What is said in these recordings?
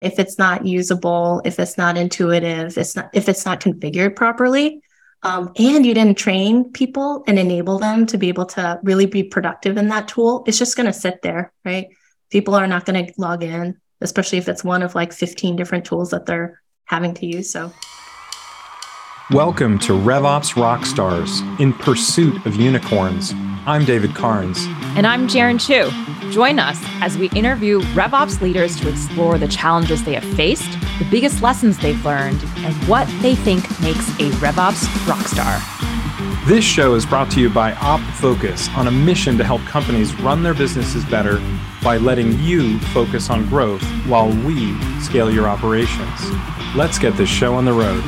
if it's not usable, if it's not intuitive, it's not if it's not configured properly, um, and you didn't train people and enable them to be able to really be productive in that tool, it's just going to sit there, right? People are not going to log in, especially if it's one of like 15 different tools that they're having to use. So. Welcome to RevOps Rockstars in Pursuit of Unicorns. I'm David Carnes. And I'm Jarin Chu. Join us as we interview RevOps leaders to explore the challenges they have faced, the biggest lessons they've learned, and what they think makes a RevOps rockstar. This show is brought to you by OpFocus on a mission to help companies run their businesses better by letting you focus on growth while we scale your operations. Let's get this show on the road.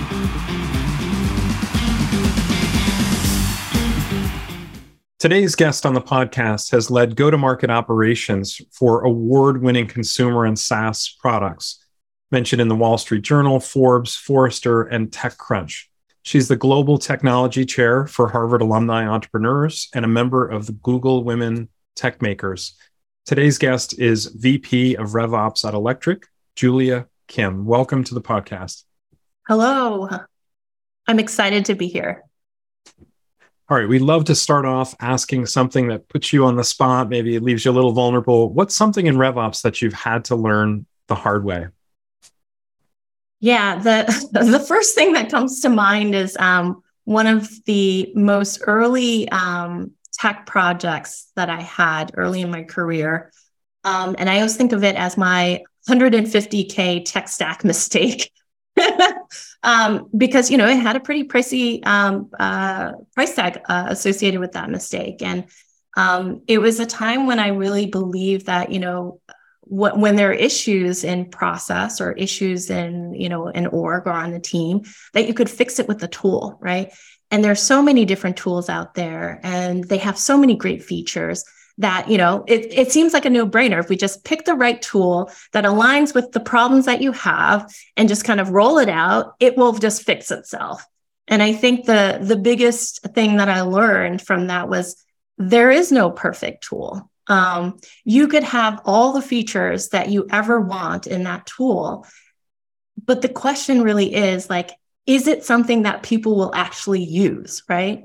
Today's guest on the podcast has led go to market operations for award winning consumer and SaaS products, mentioned in the Wall Street Journal, Forbes, Forrester, and TechCrunch. She's the Global Technology Chair for Harvard Alumni Entrepreneurs and a member of the Google Women Tech Makers. Today's guest is VP of RevOps at Electric, Julia Kim. Welcome to the podcast. Hello. I'm excited to be here. All right, we'd love to start off asking something that puts you on the spot, maybe it leaves you a little vulnerable. What's something in RevOps that you've had to learn the hard way? Yeah, the the first thing that comes to mind is um, one of the most early um, tech projects that I had early in my career, um, and I always think of it as my 150k tech stack mistake. um, because you know it had a pretty pricey um, uh, price tag uh, associated with that mistake, and um, it was a time when I really believed that you know wh- when there are issues in process or issues in you know an org or on the team, that you could fix it with the tool, right? And there's so many different tools out there, and they have so many great features that you know it, it seems like a no-brainer if we just pick the right tool that aligns with the problems that you have and just kind of roll it out it will just fix itself. And i think the the biggest thing that i learned from that was there is no perfect tool. Um, you could have all the features that you ever want in that tool but the question really is like is it something that people will actually use right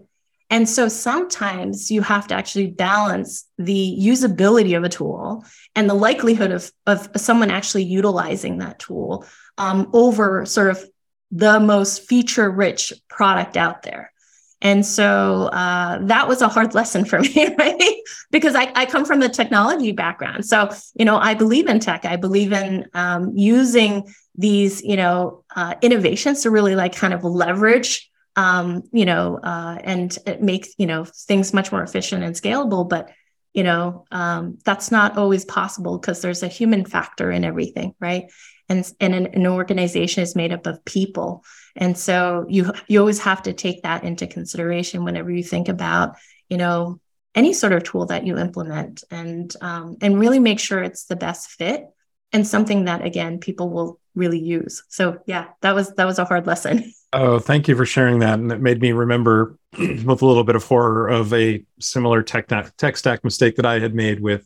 and so sometimes you have to actually balance the usability of a tool and the likelihood of, of someone actually utilizing that tool um, over sort of the most feature rich product out there. And so uh, that was a hard lesson for me, right? because I, I, come from the technology background. So, you know, I believe in tech. I believe in um, using these, you know, uh, innovations to really like kind of leverage um, you know, uh, and it makes, you know, things much more efficient and scalable. But, you know, um, that's not always possible because there's a human factor in everything, right? And, and an, an organization is made up of people. And so you you always have to take that into consideration whenever you think about, you know, any sort of tool that you implement and um, and really make sure it's the best fit and something that again people will really use. So yeah, that was that was a hard lesson. Oh, thank you for sharing that. And it made me remember with a little bit of horror of a similar tech, tech stack mistake that I had made with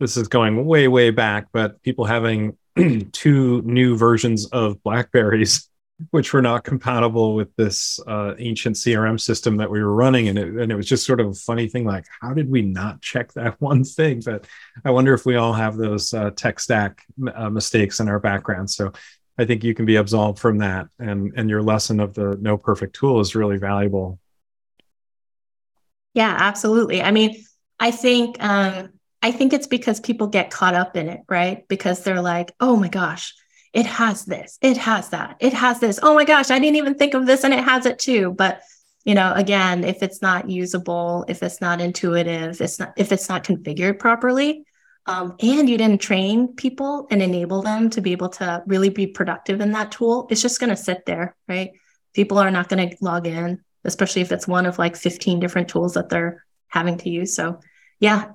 this is going way, way back, but people having two new versions of Blackberries, which were not compatible with this uh, ancient CRM system that we were running. And it, and it was just sort of a funny thing like, how did we not check that one thing? But I wonder if we all have those uh, tech stack uh, mistakes in our background. So I think you can be absolved from that. And and your lesson of the no perfect tool is really valuable. Yeah, absolutely. I mean, I think um, I think it's because people get caught up in it, right? Because they're like, oh my gosh, it has this, it has that, it has this. Oh my gosh, I didn't even think of this, and it has it too. But you know, again, if it's not usable, if it's not intuitive, it's not if it's not configured properly, um, and you didn't train people and enable them to be able to really be productive in that tool, it's just going to sit there, right? People are not going to log in, especially if it's one of like 15 different tools that they're having to use. So, yeah.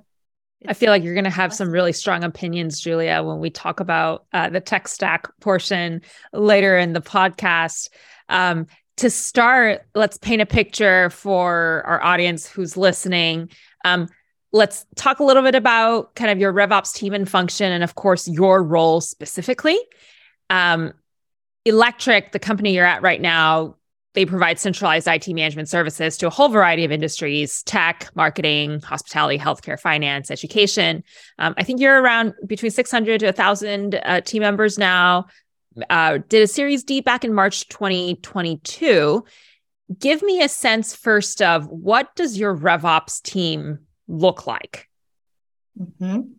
I feel like you're going to have some really strong opinions, Julia, when we talk about uh, the tech stack portion later in the podcast. Um, to start, let's paint a picture for our audience who's listening. Um, let's talk a little bit about kind of your RevOps team and function, and of course, your role specifically. Um, Electric, the company you're at right now, they provide centralized IT management services to a whole variety of industries tech, marketing, hospitality, healthcare, finance, education. Um, I think you're around between 600 to 1,000 uh, team members now. Uh, did a Series D back in March 2022. Give me a sense first of what does your RevOps team look like? Mm-hmm.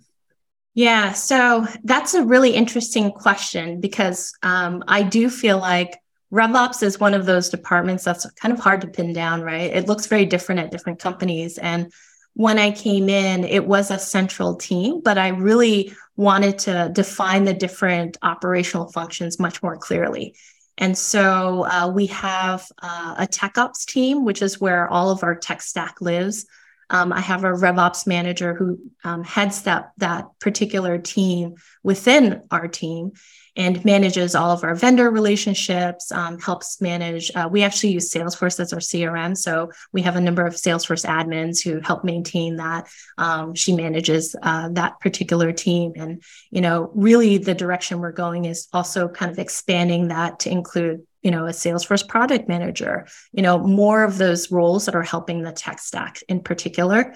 Yeah, so that's a really interesting question because um, I do feel like RevOps is one of those departments that's kind of hard to pin down, right? It looks very different at different companies. And when I came in, it was a central team, but I really wanted to define the different operational functions much more clearly. And so uh, we have uh, a tech ops team, which is where all of our tech stack lives. Um, I have a RevOps manager who um, heads that that particular team within our team and manages all of our vendor relationships, um, helps manage. Uh, we actually use Salesforce as our CRM. So we have a number of Salesforce admins who help maintain that. Um, she manages uh, that particular team. And, you know, really the direction we're going is also kind of expanding that to include you know, a Salesforce product manager, you know, more of those roles that are helping the tech stack in particular.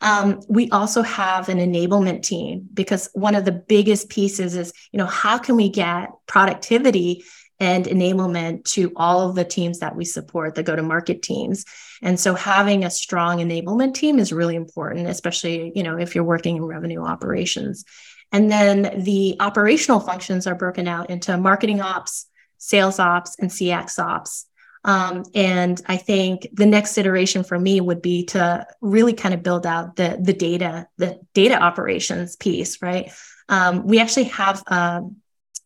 Um, we also have an enablement team because one of the biggest pieces is, you know, how can we get productivity and enablement to all of the teams that we support, the go to market teams. And so having a strong enablement team is really important, especially, you know, if you're working in revenue operations. And then the operational functions are broken out into marketing ops, sales ops, and CX ops. Um, and I think the next iteration for me would be to really kind of build out the the data, the data operations piece, right? Um, we actually have a,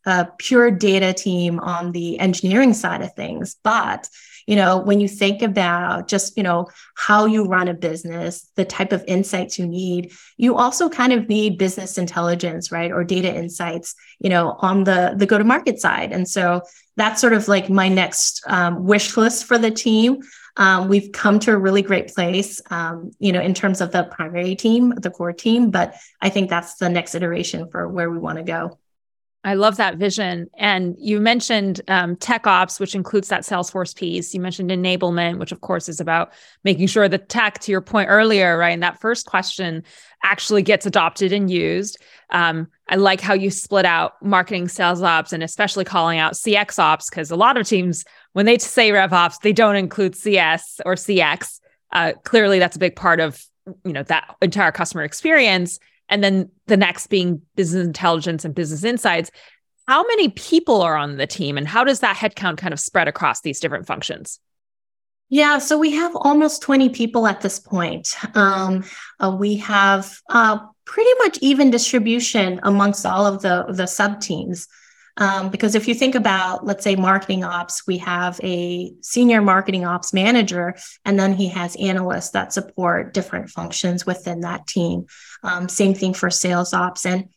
a pure data team on the engineering side of things, but you know when you think about just you know how you run a business the type of insights you need you also kind of need business intelligence right or data insights you know on the the go to market side and so that's sort of like my next um, wish list for the team. Um, we've come to a really great place, um, you know, in terms of the primary team, the core team, but I think that's the next iteration for where we want to go. I love that vision. And you mentioned um, tech ops, which includes that Salesforce piece. You mentioned enablement, which of course is about making sure the tech, to your point earlier, right? And that first question actually gets adopted and used. Um, I like how you split out marketing, sales ops, and especially calling out CX ops, because a lot of teams, when they say RevOps, they don't include CS or CX. Uh, clearly, that's a big part of you know that entire customer experience and then the next being business intelligence and business insights. How many people are on the team and how does that headcount kind of spread across these different functions? Yeah, so we have almost 20 people at this point. Um, uh, we have uh, pretty much even distribution amongst all of the, the sub teams. Um, because if you think about, let's say, marketing ops, we have a senior marketing ops manager, and then he has analysts that support different functions within that team. Um, same thing for sales ops. And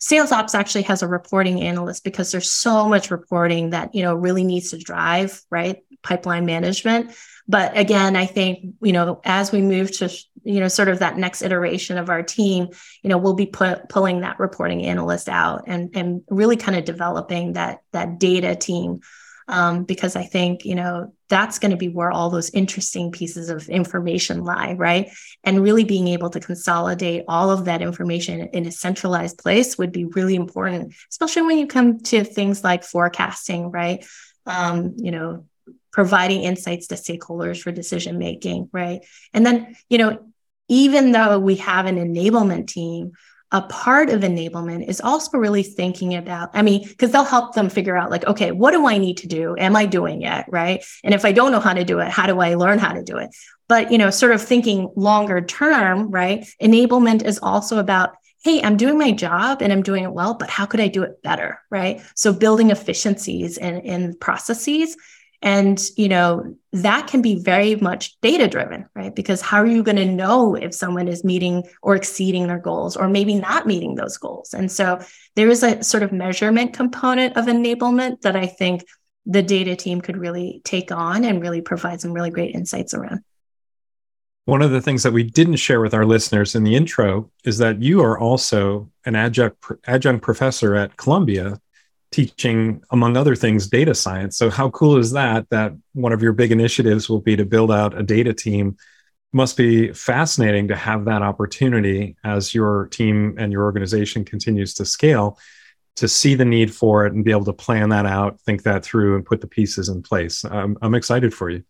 sales ops actually has a reporting analyst because there's so much reporting that you know really needs to drive right pipeline management but again i think you know as we move to you know sort of that next iteration of our team you know we'll be pulling that reporting analyst out and and really kind of developing that that data team. Um, because i think you know that's going to be where all those interesting pieces of information lie right? And really being able to consolidate all of that information in a centralized place would be really important especially when you come to things like forecasting right? Um, you know providing insights to stakeholders for decision making, right? And then, you know, even though we have an enablement team, a part of enablement is also really thinking about, I mean, because they'll help them figure out, like, okay, what do I need to do? Am I doing it? Right. And if I don't know how to do it, how do I learn how to do it? But, you know, sort of thinking longer term, right? Enablement is also about, hey, I'm doing my job and I'm doing it well, but how could I do it better? Right. So building efficiencies and in, in processes and, you know, that can be very much data driven, right? Because how are you going to know if someone is meeting or exceeding their goals or maybe not meeting those goals? And so there is a sort of measurement component of enablement that I think the data team could really take on and really provide some really great insights around. One of the things that we didn't share with our listeners in the intro is that you are also an adjunct adjunct professor at Columbia teaching, among other things, data science. So, how cool is that? That one of your big initiatives will be to build out a data team. Must be fascinating to have that opportunity as your team and your organization continues to scale to see the need for it and be able to plan that out, think that through, and put the pieces in place. I'm, I'm excited for you.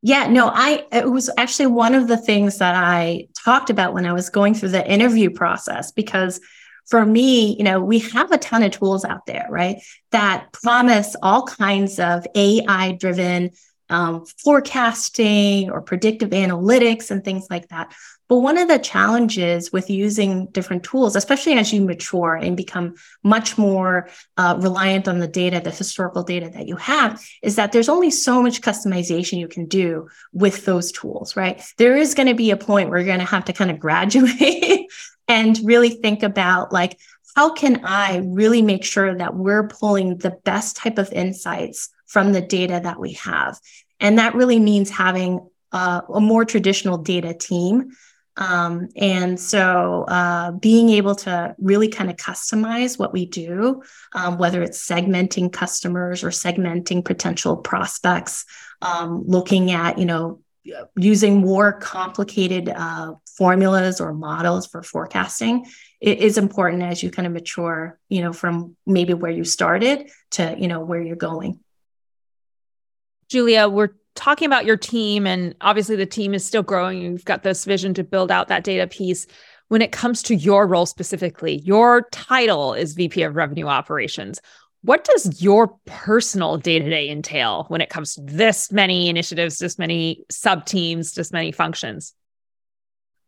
Yeah, no, I it was actually one of the things that I talked about when I was going through the interview process because for me, you know, we have a ton of tools out there, right? That promise all kinds of AI driven um, forecasting or predictive analytics and things like that. But one of the challenges with using different tools, especially as you mature and become much more uh, reliant on the data, the historical data that you have, is that there's only so much customization you can do with those tools, right? There is going to be a point where you're going to have to kind of graduate and really think about like, how can I really make sure that we're pulling the best type of insights from the data that we have? And that really means having uh, a more traditional data team um, and so uh, being able to really kind of customize what we do, um, whether it's segmenting customers or segmenting potential prospects, um, looking at, you know, using more complicated uh, formulas or models for forecasting it is important as you kind of mature, you know, from maybe where you started to, you know, where you're going. Julia, we're talking about your team, and obviously the team is still growing. You've got this vision to build out that data piece. When it comes to your role specifically, your title is VP of Revenue Operations. What does your personal day to day entail when it comes to this many initiatives, this many sub teams, this many functions?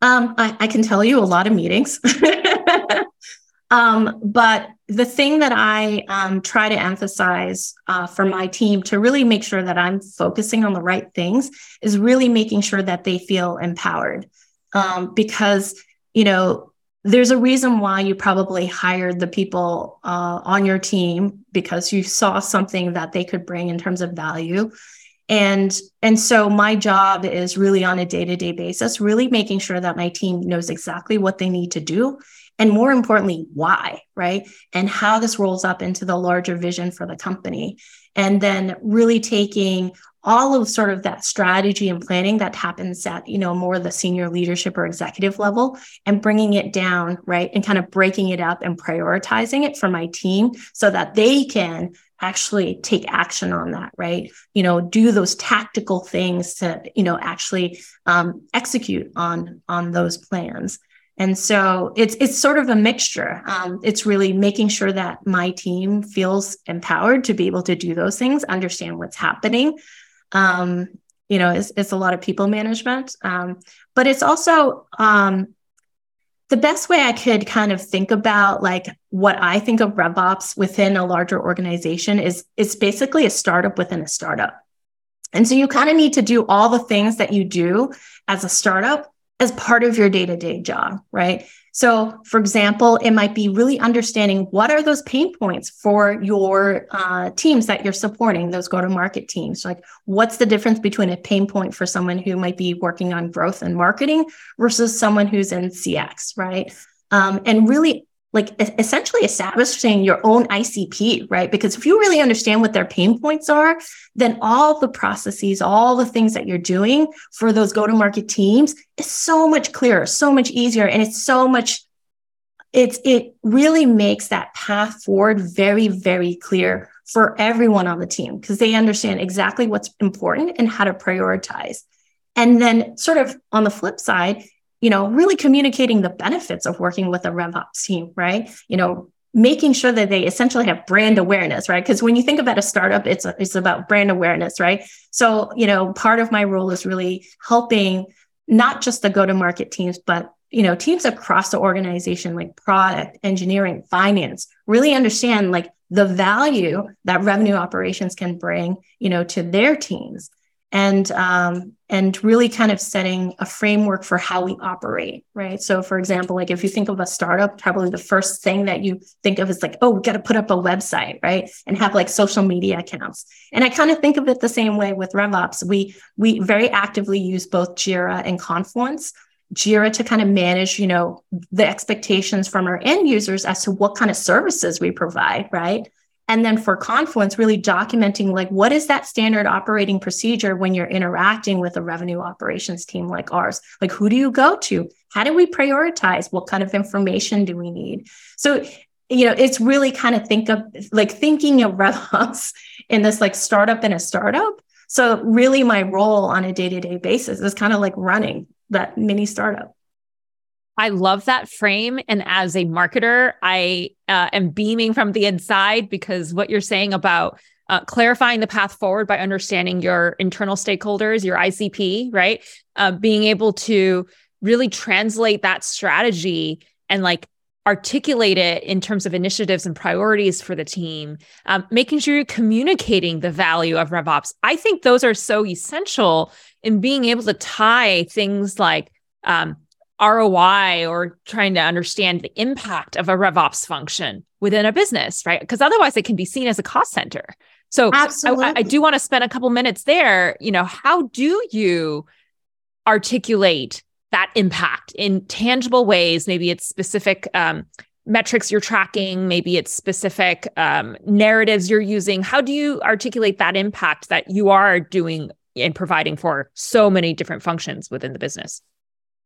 Um, I, I, can tell you a lot of meetings. Um, but the thing that I um, try to emphasize uh, for my team to really make sure that I'm focusing on the right things is really making sure that they feel empowered. Um, because, you know, there's a reason why you probably hired the people uh, on your team because you saw something that they could bring in terms of value. And and so my job is really on a day-to-day basis really making sure that my team knows exactly what they need to do and more importantly why right? And how this rolls up into the larger vision for the company. And then really taking all of sort of that strategy and planning that happens at you know more the senior leadership or executive level and bringing it down right and kind of breaking it up and prioritizing it for my team so that they can actually take action on that right you know do those tactical things to you know actually um, execute on on those plans and so it's it's sort of a mixture. Um, it's really making sure that my team feels empowered to be able to do those things, understand what's happening. Um, you know, it's, it's a lot of people management, um, but it's also um, the best way I could kind of think about like what I think of RevOps within a larger organization is it's basically a startup within a startup. And so you kind of need to do all the things that you do as a startup as part of your day to day job, right? So, for example, it might be really understanding what are those pain points for your uh, teams that you're supporting, those go to market teams. Like, what's the difference between a pain point for someone who might be working on growth and marketing versus someone who's in CX, right? Um, and really like essentially establishing your own ICP, right? Because if you really understand what their pain points are, then all the processes, all the things that you're doing for those go to market teams is so much clearer, so much easier. And it's so much, it's, it really makes that path forward very, very clear for everyone on the team because they understand exactly what's important and how to prioritize. And then, sort of on the flip side, you know, really communicating the benefits of working with a RevOps team, right? You know, making sure that they essentially have brand awareness, right? Because when you think about a startup, it's a, it's about brand awareness, right? So, you know, part of my role is really helping not just the go-to-market teams, but you know, teams across the organization, like product, engineering, finance, really understand like the value that revenue operations can bring, you know, to their teams and um, and really kind of setting a framework for how we operate right? So for example like if you think of a startup probably the first thing that you think of is like oh we got to put up a website right? And have like social media accounts. And i kind of think of it the same way with revops. We we very actively use both jira and confluence. Jira to kind of manage you know the expectations from our end users as to what kind of services we provide right And then for Confluence, really documenting like what is that standard operating procedure when you're interacting with a revenue operations team like ours? Like who do you go to? How do we prioritize? What kind of information do we need? So you know, it's really kind of think of like thinking of RevOps in this like startup in a startup. So really my role on a day-to-day basis is kind of like running that mini startup. I love that frame. And as a marketer, I uh, am beaming from the inside because what you're saying about uh, clarifying the path forward by understanding your internal stakeholders, your ICP, right? Uh, being able to really translate that strategy and like articulate it in terms of initiatives and priorities for the team, um, making sure you're communicating the value of RevOps. I think those are so essential in being able to tie things like um, ROI or trying to understand the impact of a RevOps function within a business, right? Because otherwise it can be seen as a cost center. So I, I, do want to spend a couple minutes there. You know, how do you articulate that impact in tangible ways? Maybe it's specific um, metrics you're tracking, maybe it's specific um, narratives you're using. How do you articulate that impact that you are doing and providing for so many different functions within the business?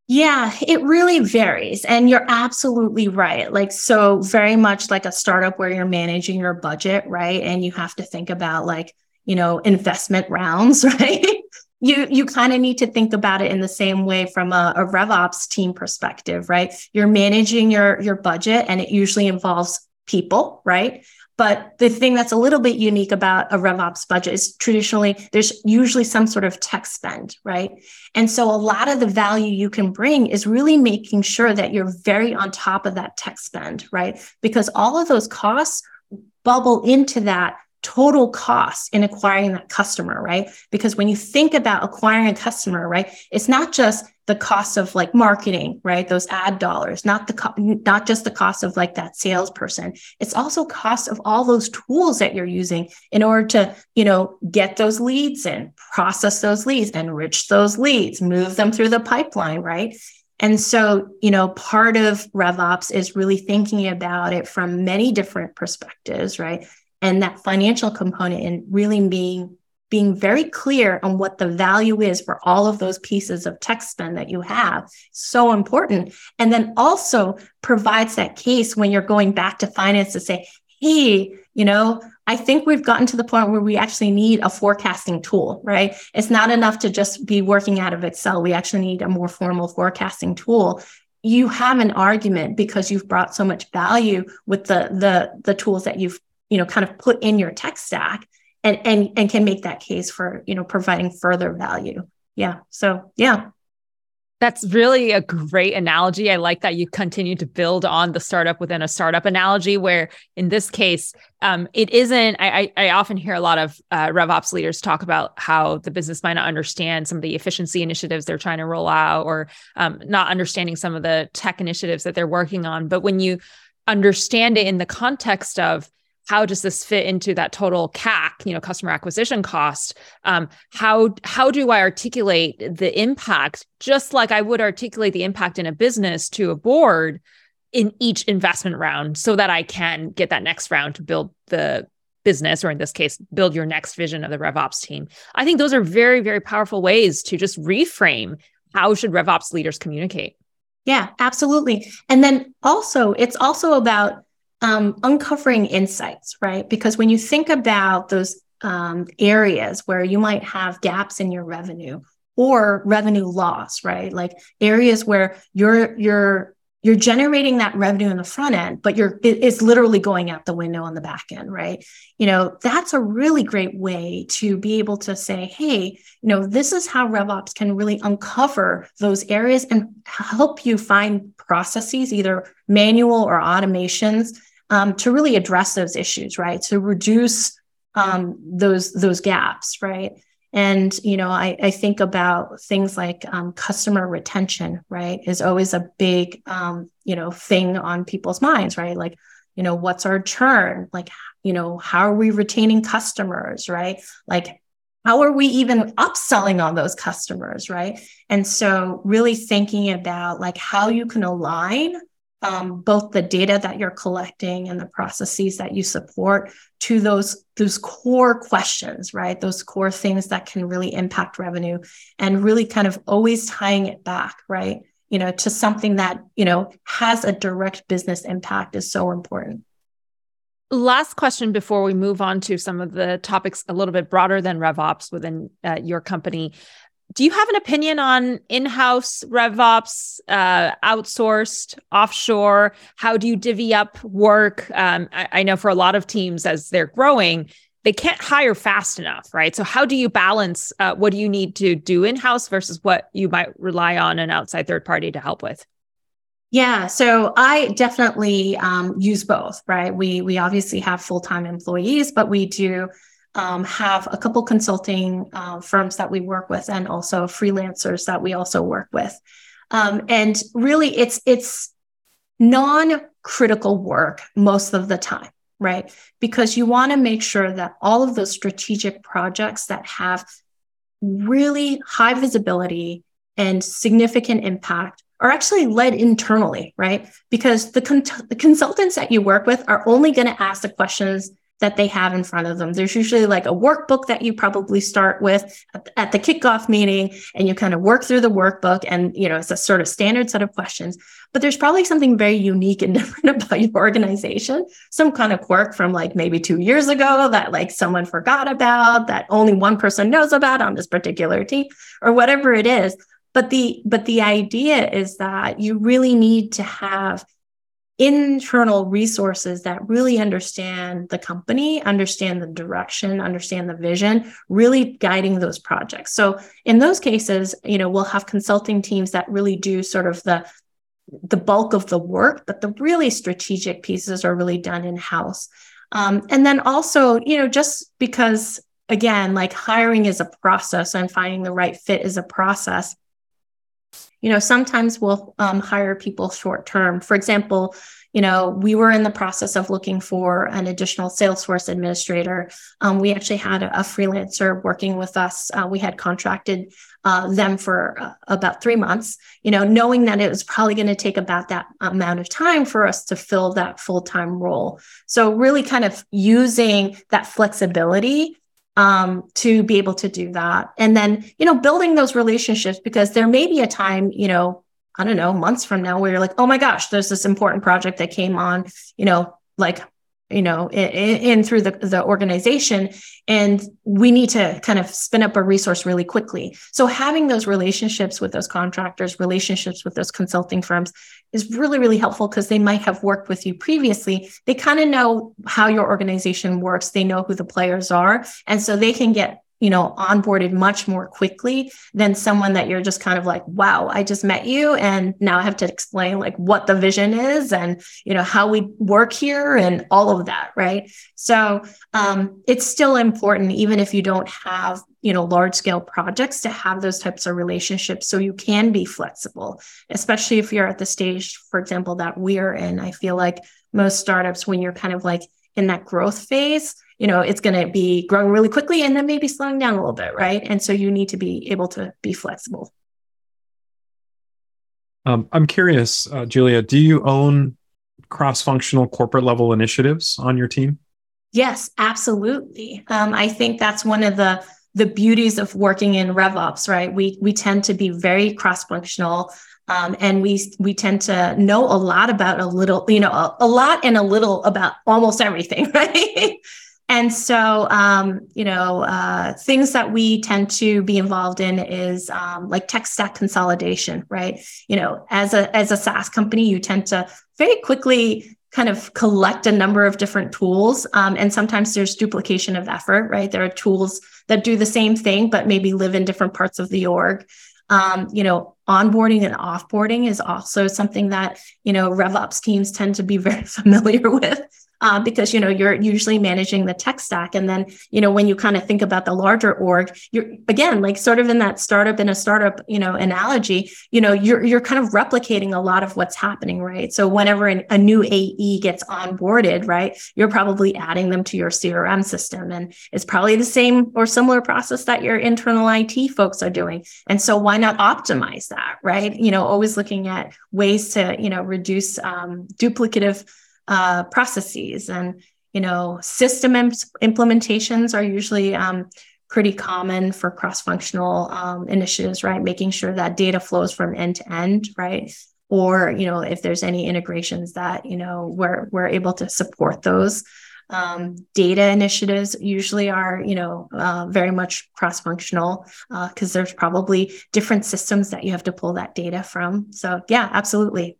Yeah, it really varies. And you're absolutely right. Like, so very much like a startup where you're managing your budget, right? And you have to think about like, you know, investment rounds, right? you you kind of need to think about it in the same way from a, a RevOps team perspective, right? You're managing your your budget and it usually involves people, right? But the thing that's a little bit unique about a RevOps budget is traditionally there's usually some sort of tech spend, right? And so a lot of the value you can bring is really making sure that you're very on top of that tech spend, right? Because all of those costs bubble into that total cost in acquiring that customer, right? Because when you think about acquiring a customer, right, it's not just the cost of like marketing, right? Those ad dollars, not the co- not just the cost of like that salesperson. It's also cost of all those tools that you're using in order to, you know, get those leads in, process those leads, enrich those leads, move them through the pipeline, right? And so, you know, part of RevOps is really thinking about it from many different perspectives, right? And that financial component and really being being very clear on what the value is for all of those pieces of tech spend that you have. So important. And then also provides that case when you're going back to finance to say hey you know i think we've gotten to the point where we actually need a forecasting tool right? It's not enough to just be working out of excel. We actually need a more formal forecasting tool. You have an argument because you've brought so much value with the the the tools that you've you know kind of put in your tech stack and and and can make that case for you know providing further value yeah so yeah that's really a great analogy. I like that you continue to build on the startup within a startup analogy, where in this case, um, it isn't. I, I, often hear a lot of uh, RevOps leaders talk about how the business might not understand some of the efficiency initiatives they're trying to roll out, or um, not understanding some of the tech initiatives that they're working on. But when you understand it in the context of how does this fit into that total CAC, you know, customer acquisition cost? Um, how how do I articulate the impact, just like I would articulate the impact in a business to a board in each investment round, so that I can get that next round to build the business, or in this case, build your next vision of the RevOps team. I think those are very very powerful ways to just reframe how should RevOps leaders communicate. Yeah, absolutely. And then also, it's also about um, uncovering insights, right? Because when you think about those um, areas where you might have gaps in your revenue or revenue loss, right? Like areas where you're you're you're generating that revenue in the front end, but you're it's literally going out the window on the back end, right? You know, that's a really great way to be able to say, hey, you know, this is how RevOps can really uncover those areas and help you find processes, either manual or automations um, to really address those issues, right? To reduce um, those those gaps, right? And you know, I, I think about things like um, customer retention, right? Is always a big um, you know thing on people's minds, right? Like, you know, what's our churn? Like, you know, how are we retaining customers, right? Like, how are we even upselling on those customers, right? And so, really thinking about like how you can align um, both the data that you're collecting and the processes that you support to those those core questions right? Those core things that can really impact revenue and really kind of always tying it back right? You know to something that you know has a direct business impact is so important. Last question before we move on to some of the topics a little bit broader than RevOps within uh, your company do you have an opinion on in-house RevOps, uh, outsourced, offshore? How do you divvy up work? Um, I, I, know for a lot of teams, as they're growing, they can't hire fast enough, right? So how do you balance uh, what do you need to do in-house versus what you might rely on an outside third party to help with? Yeah, so I definitely um, use both, right? We we obviously have full time employees, but we do um, have a couple consulting uh, firms that we work with and also freelancers that we also work with. Um, and really it's it's non-critical work most of the time right? Because you want to make sure that all of those strategic projects that have really high visibility and significant impact are actually led internally right? Because the, con- the consultants that you work with are only going to ask the questions that they have in front of them. There's usually like a workbook that you probably start with at the kickoff meeting and you kind of work through the workbook and you know it's a sort of standard set of questions. But there's probably something very unique and different about your organization, some kind of quirk from like maybe 2 years ago that like someone forgot about that only one person knows about on this particular team or whatever it is. But the but the idea is that you really need to have internal resources that really understand the company, understand the direction, understand the vision, really guiding those projects. So in those cases, you know, we'll have consulting teams that really do sort of the the bulk of the work, but the really strategic pieces are really done in house. Um, and then also, you know, just because again, like hiring is a process and finding the right fit is a process you know sometimes we'll um, hire people short term. For example you know we were in the process of looking for an additional salesforce administrator. Um, we actually had a, a, freelancer working with us. Uh, we had contracted uh, them for uh, about three months you know knowing that it was probably going to take about that amount of time for us to fill that full-time role. So really kind of using that flexibility um, to be able to do that. And then, you know, building those relationships because there may be a time, you know, I don't know, months from now where you're like, oh my gosh, there's this important project that came on, you know, like you know in, in, through the, the organization. And we need to kind of spin up a resource really quickly. So having those relationships with those contractors relationships with those consulting firms is really really helpful because they might have worked with you previously. They kind of know how your organization works. They know who the players are. And so they can get you know onboarded much more quickly than someone that you're just kind of like wow i just met you and now i have to explain like what the vision is and you know how we work here and all of that right? So um, it's still important even if you don't have you know large scale projects to have those types of relationships so you can be flexible especially if you're at the stage for example that we're in. I feel like most startups when you're kind of like in that growth phase you know it's going to be growing really quickly and then maybe slowing down a little bit right? And so you need to be able to be flexible. Um, i'm curious uh, julia do you own cross-functional corporate level initiatives on your team? Yes absolutely. Um, i think that's one of the the beauties of working in revops right? We we tend to be very cross-functional um, and we we tend to know a lot about a little you know a, a lot and a little about almost everything right and so, um, you know, uh, things that we tend to be involved in is um, like tech stack consolidation, right? You know, as a as a SaaS company, you tend to very quickly kind of collect a number of different tools, um, and sometimes there's duplication of effort, right? There are tools that do the same thing but maybe live in different parts of the org. Um, you know, onboarding and offboarding is also something that you know RevOps teams tend to be very familiar with. Uh, because you know you're usually managing the tech stack. And then you know when you kind of think about the larger org you're again like sort of in that startup in a startup you know analogy you know you're you're kind of replicating a lot of what's happening right? So whenever an, a new ae gets onboarded right you're probably adding them to your crm system. And it's probably the same or similar process that your internal it folks are doing. And so why not optimize that right? You know always looking at ways to you know reduce um, duplicative uh, processes and you know system imp- implementations are usually um, pretty common for cross-functional um, initiatives right? Making sure that data flows from end to end right? Or you know if there's any integrations that you know we're we're able to support those um, data initiatives usually are you know uh, very much cross-functional because uh, there's probably different systems that you have to pull that data from. So yeah absolutely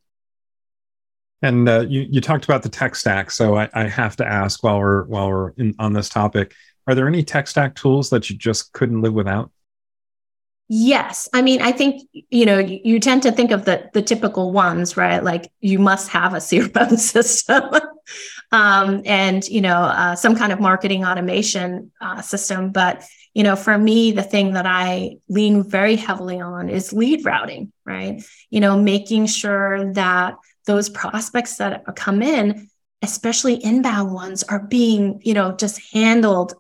and uh, you you talked about the tech stack, so I, I have to ask while we're while we're in, on this topic, are there any tech stack tools that you just couldn't live without? Yes, I mean I think you know you, you tend to think of the the typical ones, right? Like you must have a CRM system, um, and you know uh, some kind of marketing automation uh, system. But you know, for me, the thing that I lean very heavily on is lead routing, right? You know, making sure that those prospects that come in, especially inbound ones, are being, you know, just handled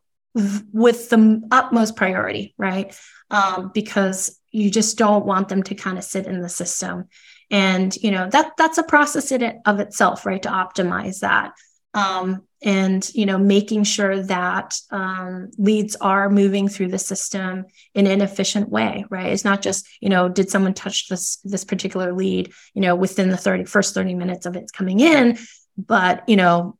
with the utmost priority, right? Um, because you just don't want them to kind of sit in the system. And, you know, that that's a process in it of itself, right? To optimize that. Um, and you know making sure that um, leads are moving through the system in an efficient way right? It's not just you know did someone touch this this particular lead you know within the 30 first 30 minutes of it coming in but you know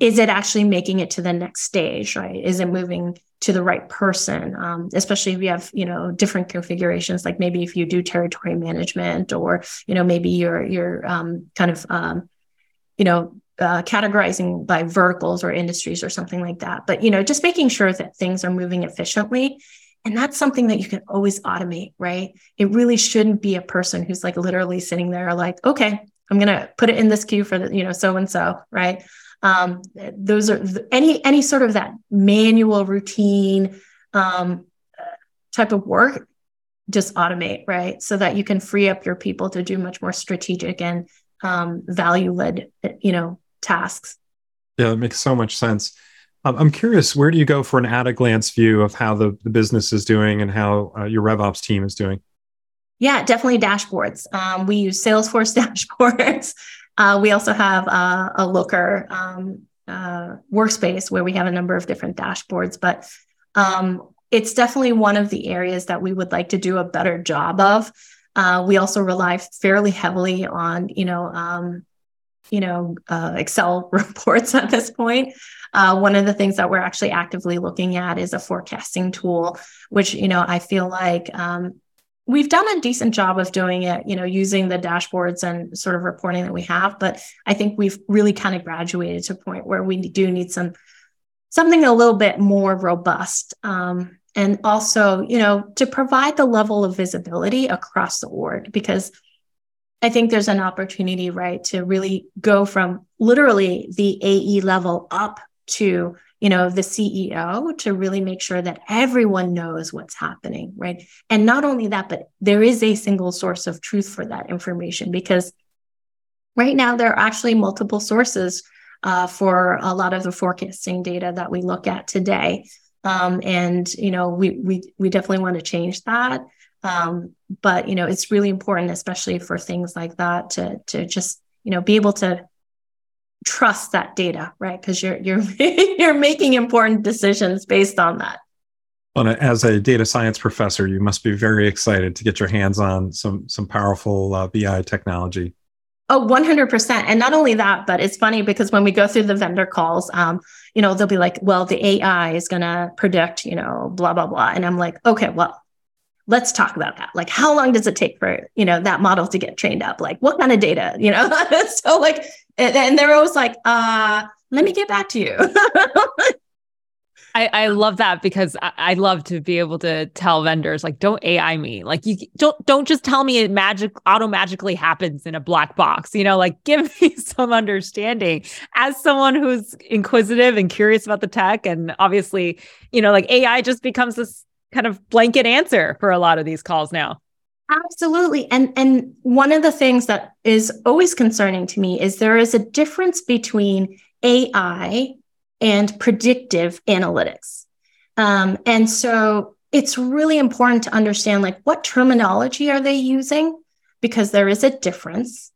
is it actually making it to the next stage right? Is it moving to the right person? Um, especially if you have you know different configurations like maybe if you do territory management or you know maybe you're you're um, kind of um, you know uh, categorizing by verticals or industries or something like that. But you know, just making sure that things are moving efficiently. And that's something that you can always automate, right? It really shouldn't be a person who's like literally sitting there, like, okay, I'm gonna put it in this queue for the, you know, so and so, right? Um, those are any any sort of that manual routine um, type of work just automate right so that you can free up your people to do much more strategic and um, value led you know tasks. Yeah, that makes so much sense. Um, I'm curious, where do you go for an at a glance view of how the, the business is doing and how uh, your RevOps team is doing? Yeah, definitely dashboards. Um, we use Salesforce dashboards. Uh, we also have uh, a Looker um, uh, workspace where we have a number of different dashboards, but um, it's definitely one of the areas that we would like to do a better job of. Uh, we also rely fairly heavily on, you know, um, you know, uh, Excel reports at this point. Uh, one of the things that we're actually actively looking at is a forecasting tool, which, you know, I feel like um, we've done a decent job of doing it, you know, using the dashboards and sort of reporting that we have. But I think we've really kind of graduated to a point where we do need some something a little bit more robust. Um, and also, you know, to provide the level of visibility across the org because I think there's an opportunity, right, to really go from literally the AE level up to, you know, the CEO to really make sure that everyone knows what's happening, right? And not only that, but there is a single source of truth for that information because right now there are actually multiple sources uh, for a lot of the forecasting data that we look at today. Um, and you know, we we we definitely want to change that. Um, but you know, it's really important, especially for things like that, to to just you know be able to trust that data, right? Because you're you're you're making important decisions based on that. Well, as a data science professor, you must be very excited to get your hands on some some powerful uh, BI technology. Oh, 100%. And not only that, but it's funny because when we go through the vendor calls, um, you know, they'll be like, well, the AI is going to predict, you know, blah, blah, blah. And I'm like, okay, well, let's talk about that. Like, how long does it take for, you know, that model to get trained up? Like, what kind of data, you know? so, like, and, and they're always like, uh, let me get back to you. I, I love that because I, I, love to be able to tell vendors like, don't AI me. Like you don't don't just tell me it magic auto magically happens in a black box. You know, like give me some understanding as someone who's inquisitive and curious about the tech. And obviously, you know, like AI just becomes this kind of blanket answer for a lot of these calls now. Absolutely. And and one of the things that is always concerning to me is there is a difference between AI and predictive analytics. Um, and so it's really important to understand like what terminology are they using because there is a difference.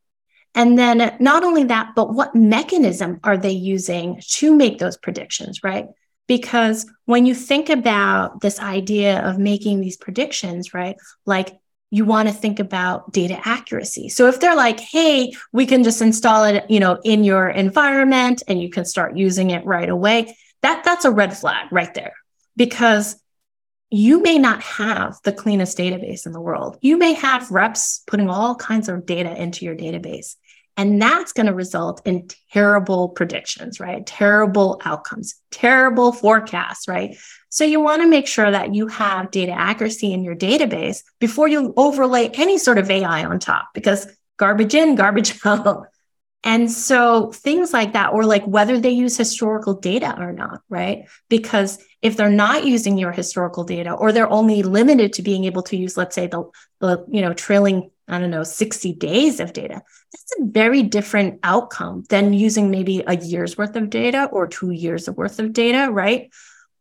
And then not only that, but what mechanism are they using to make those predictions, right? Because when you think about this idea of making these predictions, right? Like you want to think about data accuracy. So if they're like, "Hey, we can just install it, you know, in your environment and you can start using it right away." That that's a red flag right there. Because you may not have the cleanest database in the world. You may have reps putting all kinds of data into your database. And that's going to result in terrible predictions, right? Terrible outcomes, terrible forecasts, right? So you want to make sure that you have data accuracy in your database before you overlay any sort of AI on top because garbage in, garbage out. And so things like that, or like whether they use historical data or not, right? Because if they're not using your historical data, or they're only limited to being able to use, let's say, the, the you know, trailing, I don't know, 60 days of data, that's a very different outcome than using maybe a year's worth of data or two years worth of data, right?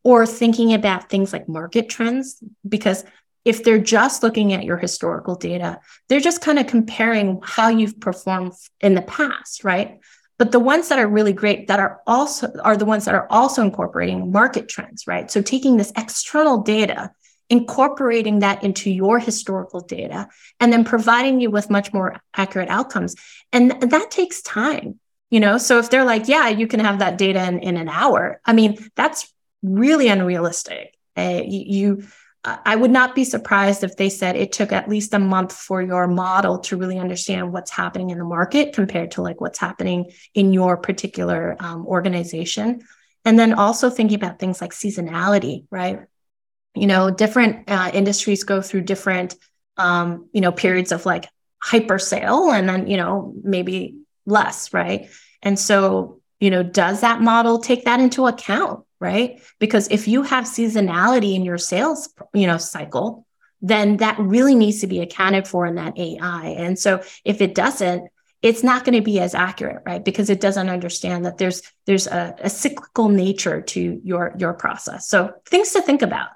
Or thinking about things like market trends, because if they're just looking at your historical data, they're just kind of comparing how you've performed in the past, right? But the ones that are really great that are also are the ones that are also incorporating market trends, right? So taking this external data, incorporating that into your historical data, and then providing you with much more accurate outcomes. And that takes time, you know? So if they're like, yeah, you can have that data in, in an hour, I mean, that's really unrealistic. Uh, you, I would not be surprised if they said it took at least a month for your model to really understand what's happening in the market compared to like what's happening in your particular um, organization. And then also thinking about things like seasonality, right? You know, different uh, industries go through different, um, you know, periods of like hyper sale and then, you know, maybe less, right? And so, you know, does that model take that into account? right? Because if you have seasonality in your sales, you know, cycle, then that really needs to be accounted for in that AI. And so if it doesn't, it's not going to be as accurate, right? Because it doesn't understand that there's there's a, a cyclical nature to your your process. So things to think about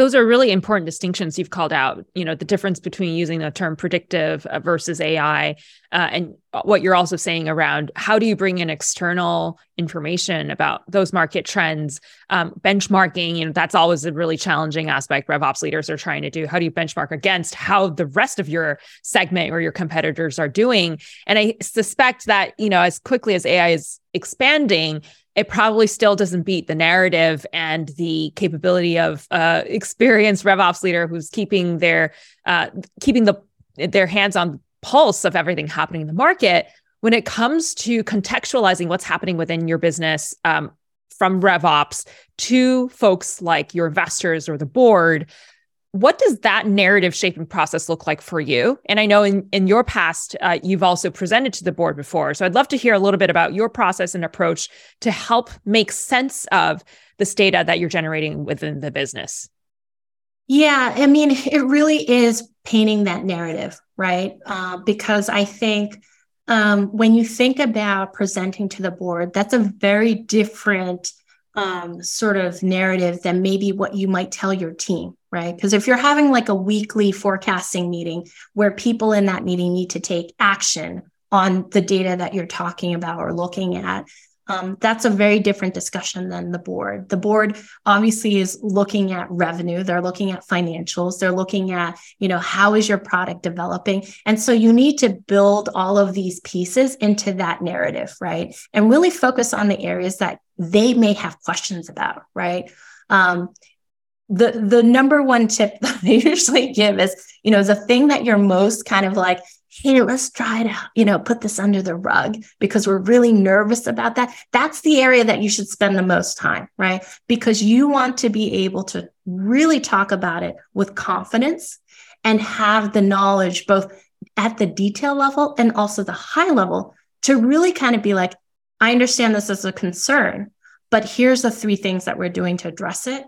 those are really important distinctions you've called out you know the difference between using the term predictive uh, versus ai uh, and what you're also saying around how do you bring in external information about those market trends? Um, benchmarking you know that's always a really challenging aspect revops leaders are trying to do. How do you benchmark against how the rest of your segment or your competitors are doing? And i suspect that you know as quickly as ai is expanding it probably still doesn't beat the narrative and the capability of uh, experienced RevOps leader who's keeping their uh, keeping the their hands on pulse of everything happening in the market when it comes to contextualizing what's happening within your business um, from RevOps to folks like your investors or the board what does that narrative shaping process look like for you? And I know in, in your past, uh, you've also presented to the board before. So I'd love to hear a little bit about your process and approach to help make sense of this data that you're generating within the business. Yeah, I mean, it really is painting that narrative, right? Uh, because I think um, when you think about presenting to the board, that's a very different um, sort of narrative than maybe what you might tell your team, right? Because if you're having like a weekly forecasting meeting where people in that meeting need to take action on the data that you're talking about or looking at, um, that's a very different discussion than the board. The board obviously is looking at revenue. They're looking at financials. They're looking at, you know, how is your product developing? And so you need to build all of these pieces into that narrative, right? And really focus on the areas that they may have questions about, right? Um, the the number one tip that I usually give is, you know, the thing that you're most kind of like hey, let's try to, you know, put this under the rug because we're really nervous about that. That's the area that you should spend the most time, right? Because you want to be able to really talk about it with confidence and have the knowledge both at the detail level and also the high level to really kind of be like, I understand this as a concern, but here's the three things that we're doing to address it.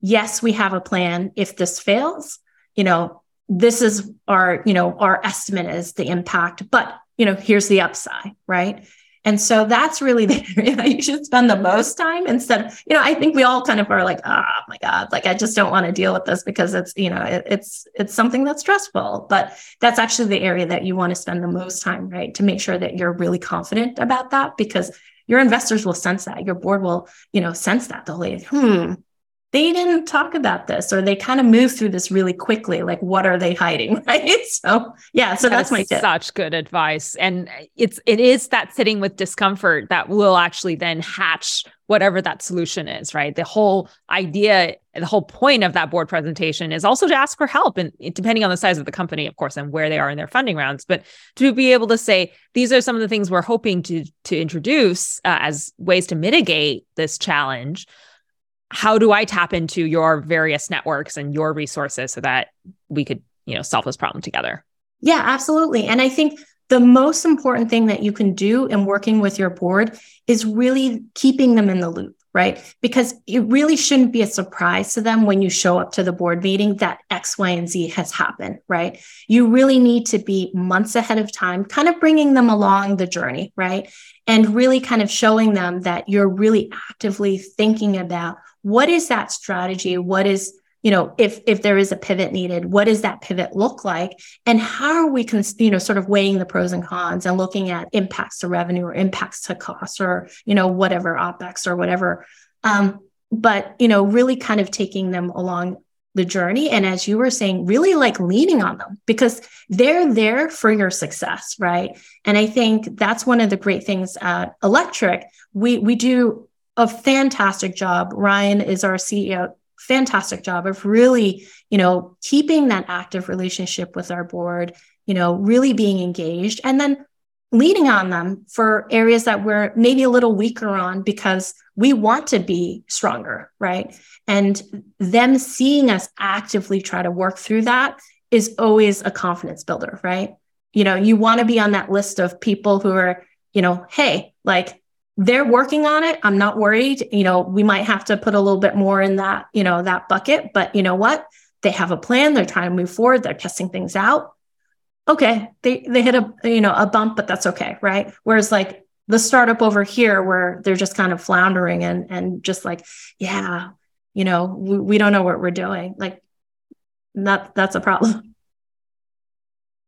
Yes, we have a plan. If this fails, you know, this is our, you know, our estimate is the impact, but, you know, here's the upside, right? And so that's really the area that you should spend the most time instead of, you know, I think we all kind of are like, oh my God, like I just don't want to deal with this because it's, you know, it, it's it's something that's stressful. But that's actually the area that you want to spend the most time, right? To make sure that you're really confident about that because your investors will sense that. Your board will, you know, sense that. They'll like, hmm, they didn't talk about this or they kind of move through this really quickly like what are they hiding right so yeah so that that's my tip. such good advice and it's it is that sitting with discomfort that will actually then hatch whatever that solution is right the whole idea the whole point of that board presentation is also to ask for help and depending on the size of the company of course and where they are in their funding rounds but to be able to say these are some of the things we're hoping to to introduce uh, as ways to mitigate this challenge how do I tap into your various networks and your resources so that we could, you know, solve this problem together? Yeah, absolutely. And I think the most important thing that you can do in working with your board is really keeping them in the loop, right? Because it really shouldn't be a surprise to them when you show up to the board meeting that X, Y, and Z has happened, right? You really need to be months ahead of time, kind of bringing them along the journey, right? And really kind of showing them that you're really actively thinking about what is that strategy? What is you know if if there is a pivot needed what does that pivot look like? And how are we cons- you know sort of weighing the pros and cons and looking at impacts to revenue or impacts to costs or you know whatever opex or whatever? Um, but you know really kind of taking them along the journey and as you were saying really like leaning on them because they're there for your success right? And i think that's one of the great things at electric. We we do a fantastic job. Ryan is our CEO. Fantastic job of really, you know, keeping that active relationship with our board, you know, really being engaged and then leaning on them for areas that we're maybe a little weaker on because we want to be stronger, right? And them seeing us actively try to work through that is always a confidence builder, right? You know, you want to be on that list of people who are, you know, hey, like they're working on it. I'm not worried. You know, we might have to put a little bit more in that, you know, that bucket, but you know what? They have a plan. They're trying to move forward. They're testing things out. Okay. They, they hit a, you know, a bump, but that's okay. Right. Whereas like the startup over here where they're just kind of floundering and, and just like, yeah, you know, we, we don't know what we're doing. Like that, that's a problem.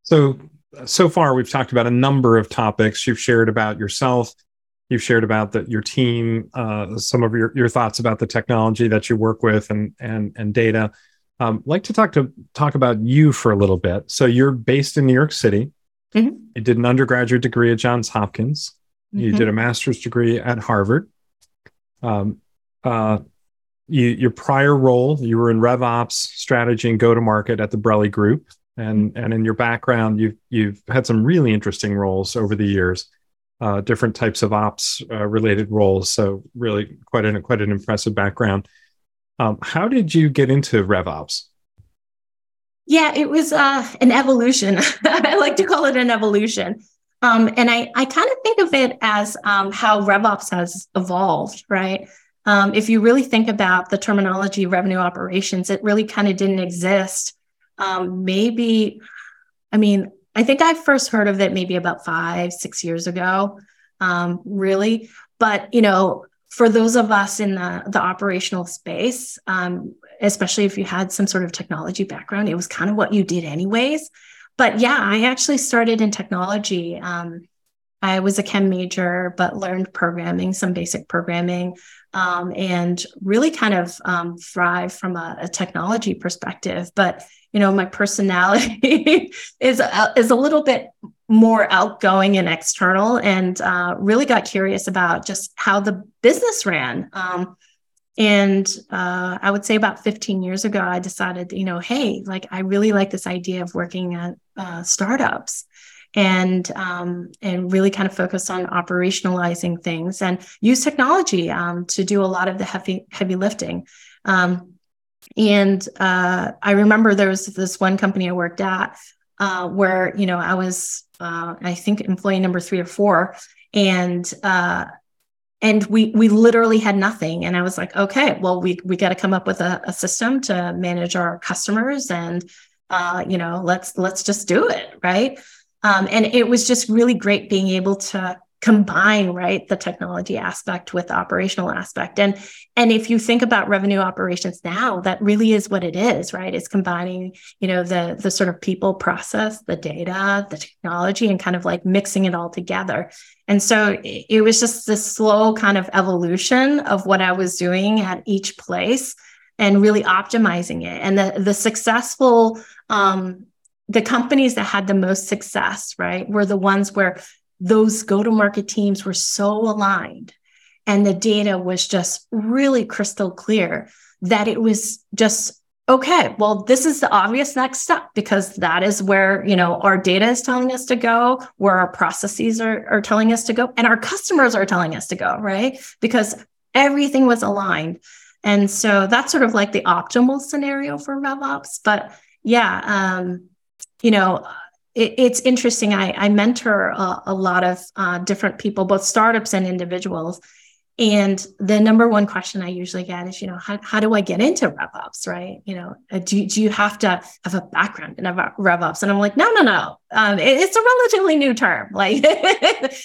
So, so far we've talked about a number of topics you've shared about yourself you've shared about that your team, uh, some of your, your thoughts about the technology that you work with and and and data. Um, like to talk to talk about you for a little bit. So you're based in New York City. Mm-hmm. You did an undergraduate degree at Johns Hopkins. Mm-hmm. You did a master's degree at Harvard. Um, uh, you, your prior role, you were in RevOps strategy and go to market at the Brelli Group, and and in your background, you've you've had some really interesting roles over the years uh, different types of ops uh, related roles. So really quite an quite an impressive background. Um, how did you get into RevOps? Yeah, it was uh, an evolution. I like to call it an evolution. Um, and I, I kind of think of it as um, how RevOps has evolved, right? Um, if you really think about the terminology revenue operations, it really kind of didn't exist. Um, maybe, I mean, I think I first heard of it maybe about five, six years ago, um, really. But you know, for those of us in the the operational space, um, especially if you had some sort of technology background, it was kind of what you did anyways. But yeah, I actually started in technology. Um, I was a chem major, but learned programming, some basic programming, um, and really kind of um, thrive from a, a, technology perspective. But you know, my personality is a, is a little bit more outgoing and external, and uh, really got curious about just how the business ran. Um, and uh, I would say about 15 years ago, I decided, you know, hey, like I really like this idea of working at uh, startups and um, and really kind of focus on operationalizing things and use technology um, to do a lot of the heavy heavy lifting. Um, and uh, I remember there was this one company I worked at uh, where you know I was uh, I think employee number three or four, and uh, and we we literally had nothing. And i was like okay well we we got to come up with a, a, system to manage our customers and uh, you know let's let's just do it right? Um, and it was just really great being able to combine right the technology aspect with the operational aspect. And and if you think about revenue operations now that really is what it is right? It's combining you know the the sort of people process the data the technology and kind of like mixing it all together. And so it, it was just this slow kind of evolution of what i was doing at each place and really optimizing it. And the the successful um the companies that had the most success right were the ones where those go to market teams were so aligned and the data was just really crystal clear that it was just okay well this is the obvious next step because that is where you know our data is telling us to go where our processes are, are telling us to go and our customers are telling us to go right? Because everything was aligned. And so that's sort of like the optimal scenario for revops but yeah um you know it, it's interesting. I, I mentor a, a lot of uh, different people, both startups and individuals. And the number one question I usually get is, you know, how, how do I get into RevOps, right? You know, uh, do, do you have to have a background in RevOps? And I'm like, no, no, no. Um, it, it's a relatively new term, like,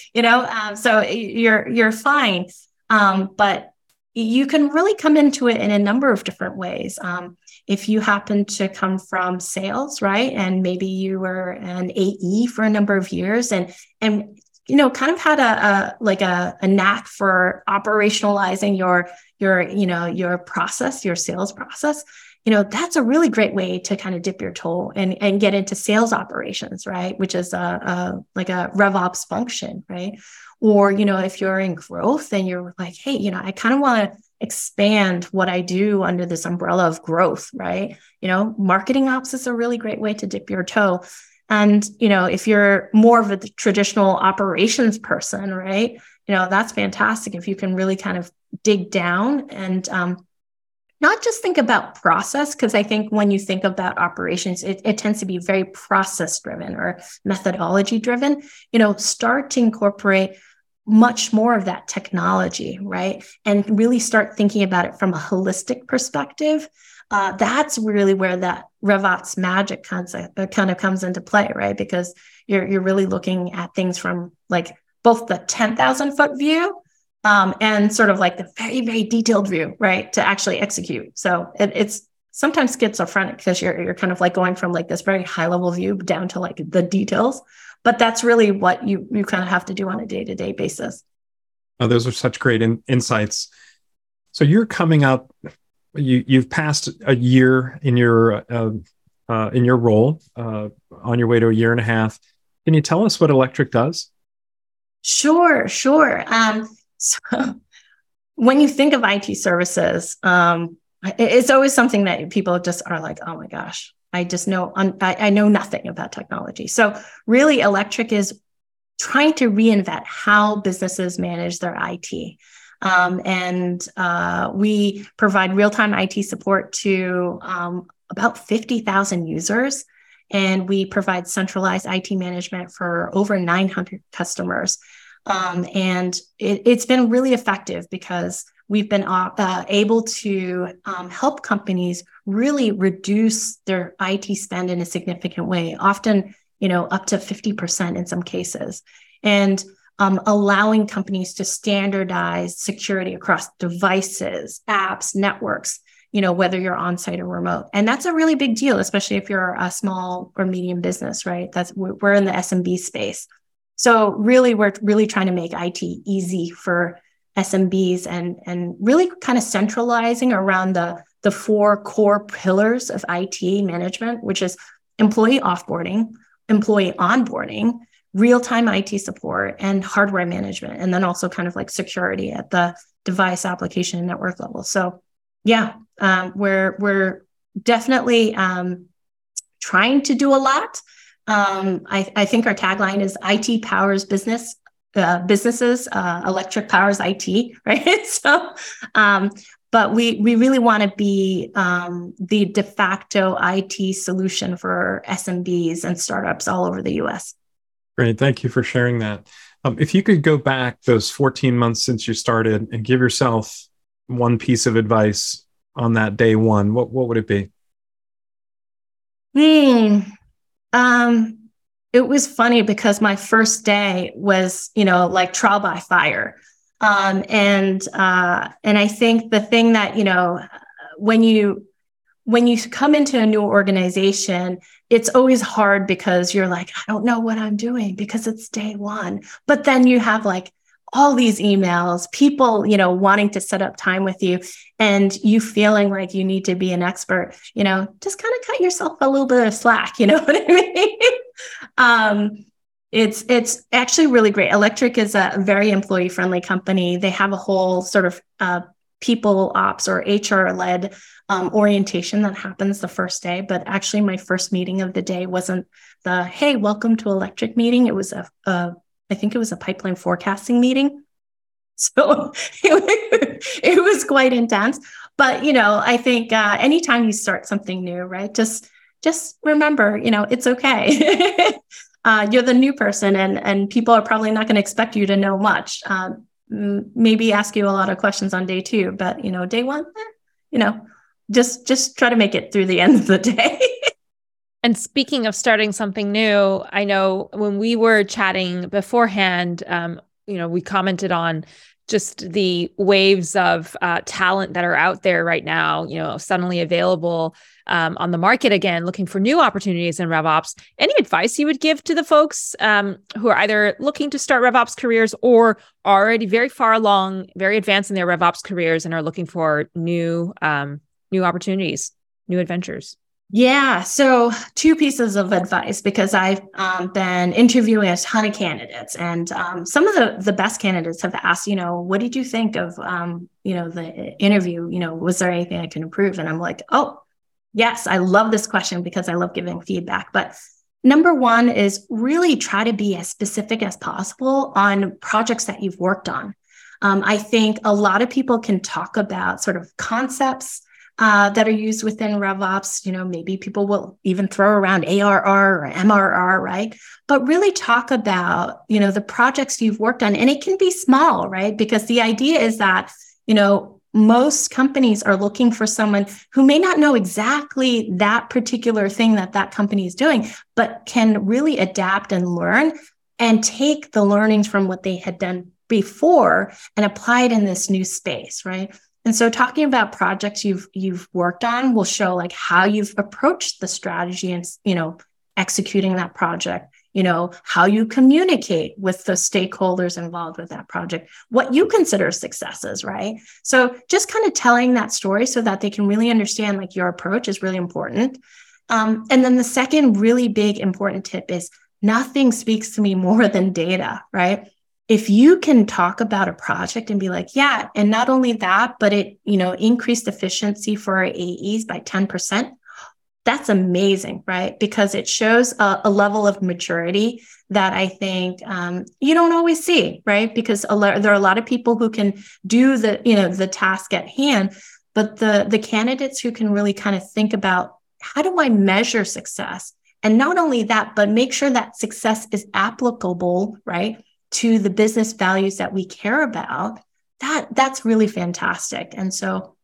you know, um, so you're you're fine. Um, but you can really come into it in a number of different ways. Um, if you happen to come from sales, right? And maybe you were an AE for a number of years and and you know kind of had a, a like a, a knack for operationalizing your your you know your process, your sales process, you know that's a really great way to kind of dip your toe and and get into sales operations, right? Which is a, a like a RevOps function, right? Or you know if you're in growth and you're like, hey, you know I kind of want to expand what I do under this umbrella of growth, right? You know, marketing ops is a really great way to dip your toe. And, you know, if you're more of a traditional operations person, right? You know, that's fantastic if you can really kind of dig down and um, not just think about process, because I think when you think about operations, it, it tends to be very process driven or methodology driven. You know, start to incorporate much more of that technology, right? And really start thinking about it from a holistic perspective. Uh, that's really where that RevOps magic concept uh, kind of comes into play, right? Because you're you're really looking at things from like both the ten thousand foot view um, and sort of like the very very detailed view, right? To actually execute. So it, it's sometimes schizophrenic because you're you're kind of like going from like this very high level view down to like the details but that's really what you you kind of have to do on a day-to-day basis oh, those are such great in, insights so you're coming up you you've passed a year in your uh, uh, in your role uh, on your way to a year and a half can you tell us what electric does sure sure um, so when you think of it services um, it's always something that people just are like oh my gosh I just know I, I know nothing about technology. So really, electric is trying to reinvent how businesses manage their IT. Um, and uh, we provide real time IT support to um, about 50,000 users. And we provide centralized IT management for over 900 customers. Um, and it, has been really effective because we've been uh, uh, able to um, help companies really reduce their IT spend in a significant way, often, you know, up to 50% in some cases. And um, allowing companies to standardize security across devices, apps, networks, you know, whether you're on site or remote. And that's a really big deal, especially if you're a small or medium business, right? That's we're in the SMB space. So really, we're really trying to make IT easy for SMBs and, and really kind of centralizing around the, the four core pillars of IT management, which is employee offboarding, employee onboarding, real time IT support, and hardware management. And then also kind of like security at the device application and network level. So yeah, um, we're we're definitely um, trying to do a lot. Um, I, I, think our tagline is IT powers business uh, businesses, uh, electric powers IT, right? so, um, but we we really want to be um, the de facto IT solution for SMBs and startups all over the U.S. Great, thank you for sharing that. Um, if you could go back those 14 months since you started and give yourself one piece of advice on that day one, what what would it be? Hmm. Um, it was funny because my first day was, you know, like trial by fire. Um, and uh, and I think the thing that, you know, when you when you come into a new organization, it's always hard because you're like, I don't know what I'm doing because it's day one. But then you have like all these emails, people, you know, wanting to set up time with you and you feeling like you need to be an expert, you know, just kind of cut yourself a little bit of slack, you know what I mean? um, it's it's actually really great. Electric is a very employee friendly company. They have a whole sort of uh, people ops or HR led um, orientation that happens the first day. But actually, my first meeting of the day wasn't the hey, welcome to Electric meeting. It was a, a I think it was a pipeline forecasting meeting. So it, was quite intense. But, you know, I think uh, anytime you start something new, right, just just remember, you know, it's okay. uh, you're the new person and, and people are probably not going to expect you to know much. Uh, maybe ask you a lot of questions on day two, but, you know, day one, eh, you know, just just try to make it through the end of the day. And speaking of starting something new, I know when we were chatting beforehand, um, you know, we commented on just the waves of uh, talent that are out there right now, you know, suddenly available um, on the market again, looking for new opportunities in RevOps. Any advice you would give to the folks um, who are either looking to start RevOps careers or already very far along, very advanced in their RevOps careers and are looking for new um, new opportunities, new adventures? Yeah. So, two pieces of advice because I've um, been interviewing a ton of candidates, and um, some of the the best candidates have asked, you know, what did you think of, um, you know, the interview? You know, was there anything I can improve? And I'm like, oh, yes, I love this question because I love giving feedback. But number one is really try to be as specific as possible on projects that you've worked on. Um, I think a lot of people can talk about sort of concepts uh, that are used within RevOps. You know, maybe people will even throw around ARR or MRR, right? But really talk about, you know, the projects you've worked on. And it can be small, right? Because the idea is that, you know, most companies are looking for someone who may not know exactly that particular thing that that company is doing, but can really adapt and learn and take the learnings from what they had done before and apply it in this new space, right? And so talking about projects you've you've worked on will show like how you've approached the strategy and you know executing that project, you know, how you communicate with the stakeholders involved with that project, what you consider successes, right? So just kind of telling that story so that they can really understand like your approach is really important. Um, and then the second really big important tip is nothing speaks to me more than data, right? If you can talk about a project and be like, yeah, and not only that, but it, you know, increased efficiency for our AEs by 10%, that's amazing, right? Because it shows a, a level of maturity that I think um, you don't always see, right? Because there are a lot of people who can do the, you know, the task at hand, but the the candidates who can really kind of think about how do I measure success? And not only that, but make sure that success is applicable, right? To the business values that we care about that that's really fantastic. And so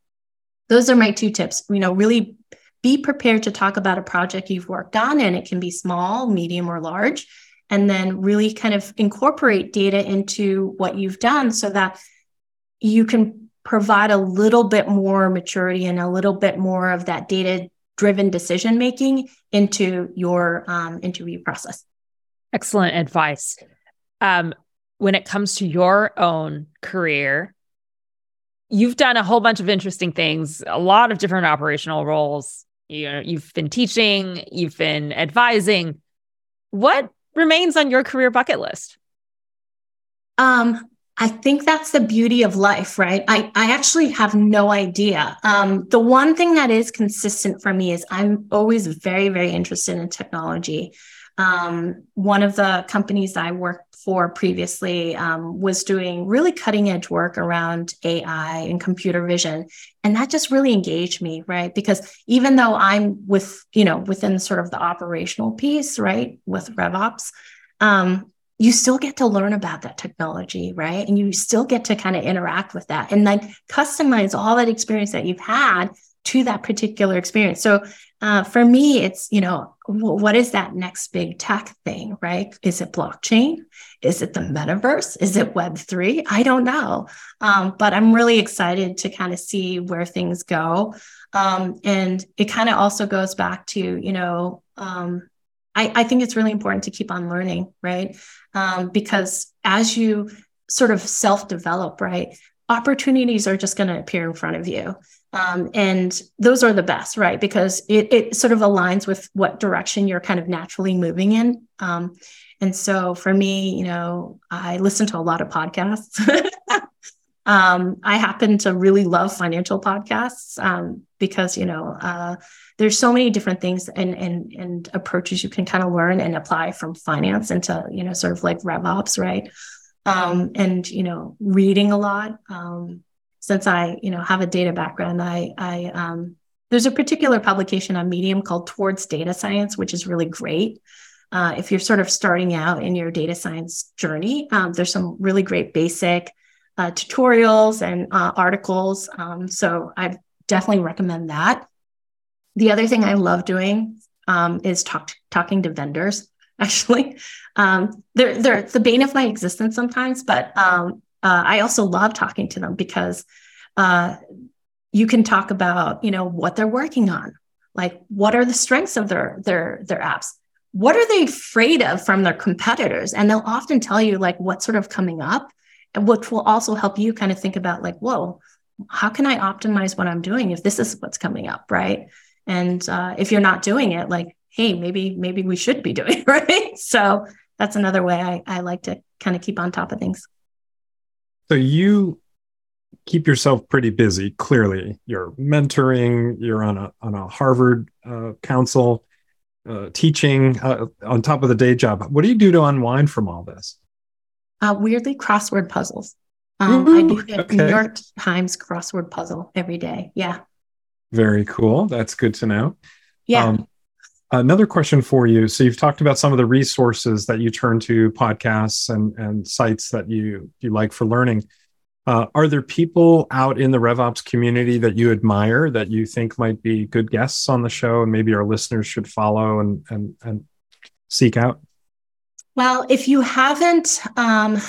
those are my two tips you know really be prepared to talk about a project you've worked on and it can be small medium or large and then really kind of incorporate data into what you've done so that you can provide a little bit more maturity and a little bit more of that data driven decision making into your um, interview process. Excellent advice um, when it comes to your own career, you've done a whole bunch of interesting things, a lot of different operational roles. You know, you've been teaching, you've been advising. What remains on your career bucket list? Um, I think that's the beauty of life, right? I, I actually have no idea. Um, the one thing that is consistent for me is I'm always very, very interested in technology. Um, one of the companies I worked for previously um, was doing really cutting edge work around AI and computer vision. And that just really engaged me, right? Because even though I'm with, you know, within sort of the operational piece, right, with RevOps, um, you still get to learn about that technology, right? And you still get to kind of interact with that and then customize all that experience that you've had to that particular experience. So uh, for me, it's, you know, w- what is that next big tech thing, right? Is it blockchain? Is it the metaverse? Is it Web3? I don't know. Um, but I'm really excited to kind of see where things go. Um, and it kind of also goes back to, you know, um, I, I think it's really important to keep on learning, right? Um, because as you sort of self develop, right, opportunities are just going to appear in front of you. Um, and those are the best, right? Because it, it sort of aligns with what direction you're kind of naturally moving in. Um, and so for me, you know, I listen to a lot of podcasts. um, I happen to really love financial podcasts um, because, you know, uh, there's so many different things and and and approaches you can kind of learn and apply from finance into you know sort of like rev ops right? Um, and you know, reading a lot. Um, since I you know have a data background, I I um, there's a particular publication on Medium called Towards Data Science, which is really great. Uh, if you're sort of starting out in your data science journey, um, there's some really great basic uh, tutorials and uh, articles. Um, so I definitely recommend that. The other thing I love doing um, is talk, talking to vendors. Actually, um, they're they're the bane of my existence sometimes, but um, uh, I also love talking to them because uh, you can talk about you know what they're working on, like what are the strengths of their their their apps, what are they afraid of from their competitors, and they'll often tell you like what's sort of coming up, and which will also help you kind of think about like whoa how can I optimize what I'm doing if this is what's coming up, right? And uh, if you're not doing it, like, hey, maybe maybe we should be doing it, right? So that's another way I, I like to kind of keep on top of things. So you keep yourself pretty busy. Clearly, you're mentoring. You're on a on a Harvard uh, council, uh, teaching uh, on top of the day job. What do you do to unwind from all this? Uh, weirdly, crossword puzzles. Um, Ooh, I do the okay. New York Times crossword puzzle every day. Yeah. Very cool. That's good to know. Yeah. Um, another question for you. So you've talked about some of the resources that you turn to, podcasts and and sites that you you like for learning. Uh, are there people out in the RevOps community that you admire that you think might be good guests on the show, and maybe our listeners should follow and and and seek out? Well, if you haven't um,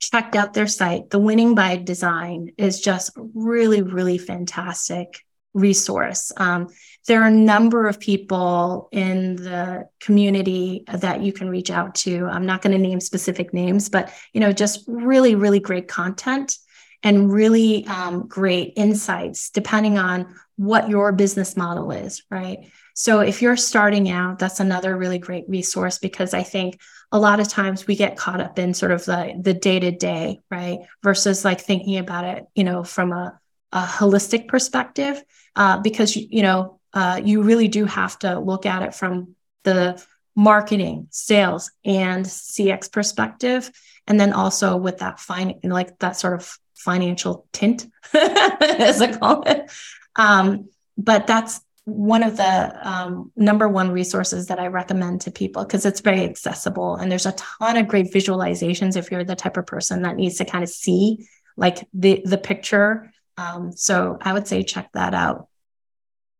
checked out their site, the Winning by Design is just really, really fantastic resource. Um, there are a number of people in the community that you can reach out to. I'm not going to name specific names, but you know, just really, really great content and really um, great insights depending on what your business model is, right? So if you're starting out, that's another really great resource because I think a lot of times we get caught up in sort of the the day to day, right? Versus like thinking about it, you know, from a, a holistic perspective uh, because you know uh, you really do have to look at it from the marketing, sales, and CX perspective, and then also with that fine like that sort of financial tint, as I call it. Um, but that's one of the um, number one resources that I recommend to people because it's very accessible and there's a ton of great visualizations if you're the type of person that needs to kind of see like the the picture. Um, so I would say check that out.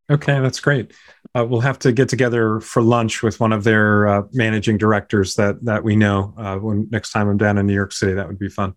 Okay, that's great. Uh, we'll have to get together for lunch with one of their uh, managing directors that that we know. Uh, when next time I'm down in New York City, that would be fun.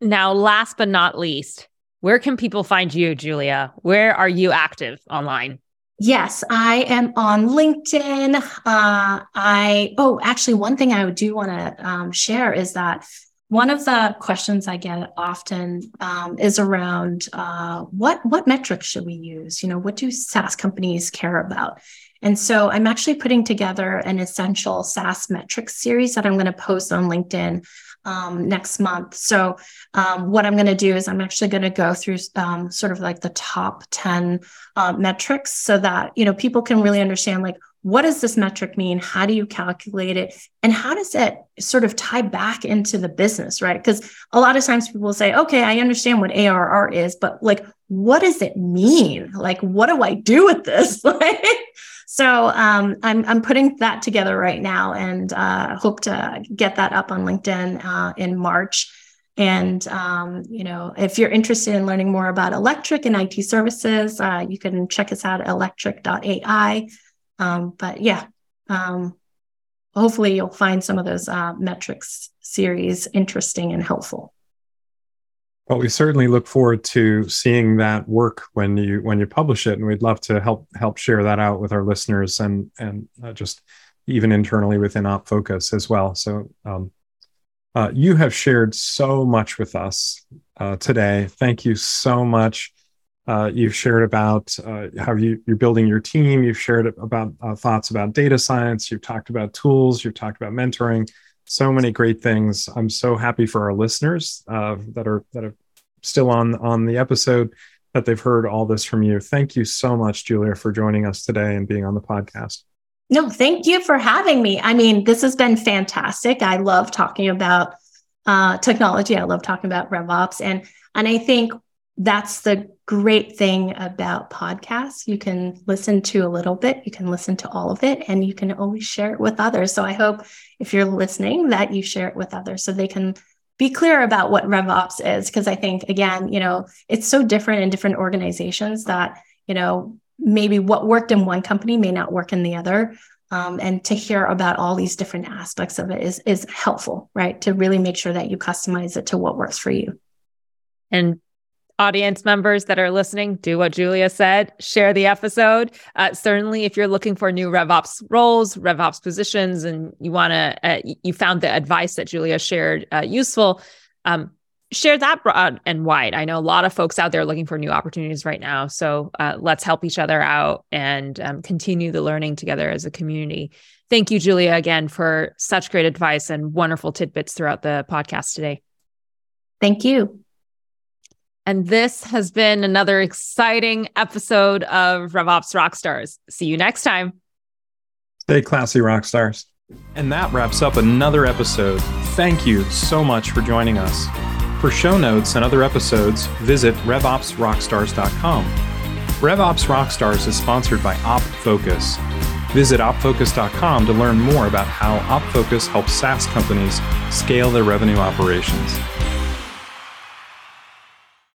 Now, last but not least, where can people find you, Julia? Where are you active online? Yes, I am on LinkedIn. Uh, I oh, actually, one thing I do want to um, share is that one of the questions I get often um, is around uh, what what metrics should we use? You know, what do SaaS companies care about? And so I'm actually putting together an essential SaaS metrics series that I'm going to post on LinkedIn um, next month. So, um, what I'm going to do is I'm actually going to go through um, sort of like the top 10 uh, metrics so that, you know, people can really understand like, what does this metric mean? How do you calculate it? And how does it sort of tie back into the business, right? Because a lot of times people say, okay, I understand what ARR is, but like, what does it mean? Like, what do I do with this? so um, I'm, I'm putting that together right now and uh, hope to get that up on LinkedIn uh, in March. And um, you know, if you're interested in learning more about electric and IT services, uh, you can check us out at electric.ai. Um, but yeah, um, hopefully you'll find some of those uh, metrics series interesting and helpful. Well, we certainly look forward to seeing that work when you when you publish it, and we'd love to help help share that out with our listeners and and uh, just even internally within OpFocus as well. So um, uh, you have shared so much with us uh, today. Thank you so much. Uh, you've shared about uh, how you, are building your team. You've shared about uh, thoughts about data science. You've talked about tools. You've talked about mentoring. So many great things. I'm so happy for our listeners uh, that are that are still on on the episode that they've heard all this from you. Thank you so much, Julia, for joining us today and being on the podcast. No, thank you for having me. I mean, this has been fantastic. I love talking about uh, technology. I love talking about RevOps, and and I think that's the great thing about podcasts. You can listen to a little bit, you can listen to all of it, and you can always share it with others. So I hope if you're listening that you share it with others so they can be clear about what RevOps is. Because I think, again, you know, it's so different in different organizations that, you know, maybe what worked in one company may not work in the other. Um, and to hear about all these different aspects of it is is helpful, right? To really make sure that you customize it to what works for you. And audience members that are listening, do what Julia said, share the episode. Uh, certainly, if you're looking for new RevOps roles, RevOps positions, and you want to, uh, you found the advice that Julia shared uh, useful, um, share that broad and wide. I know a lot of folks out there looking for new opportunities right now. So uh, let's help each other out and um, continue the learning together as a community. Thank you, Julia, again, for such great advice and wonderful tidbits throughout the podcast today. Thank you. And this has been another exciting episode of RevOps Rockstars. See you next time. Stay classy, Rockstars. And that wraps up another episode. Thank you so much for joining us. For show notes and other episodes, visit RevOpsRockstars.com. RevOps Rockstars is sponsored by OpFocus. Visit OpFocus.com to learn more about how OpFocus helps SaaS companies scale their revenue operations.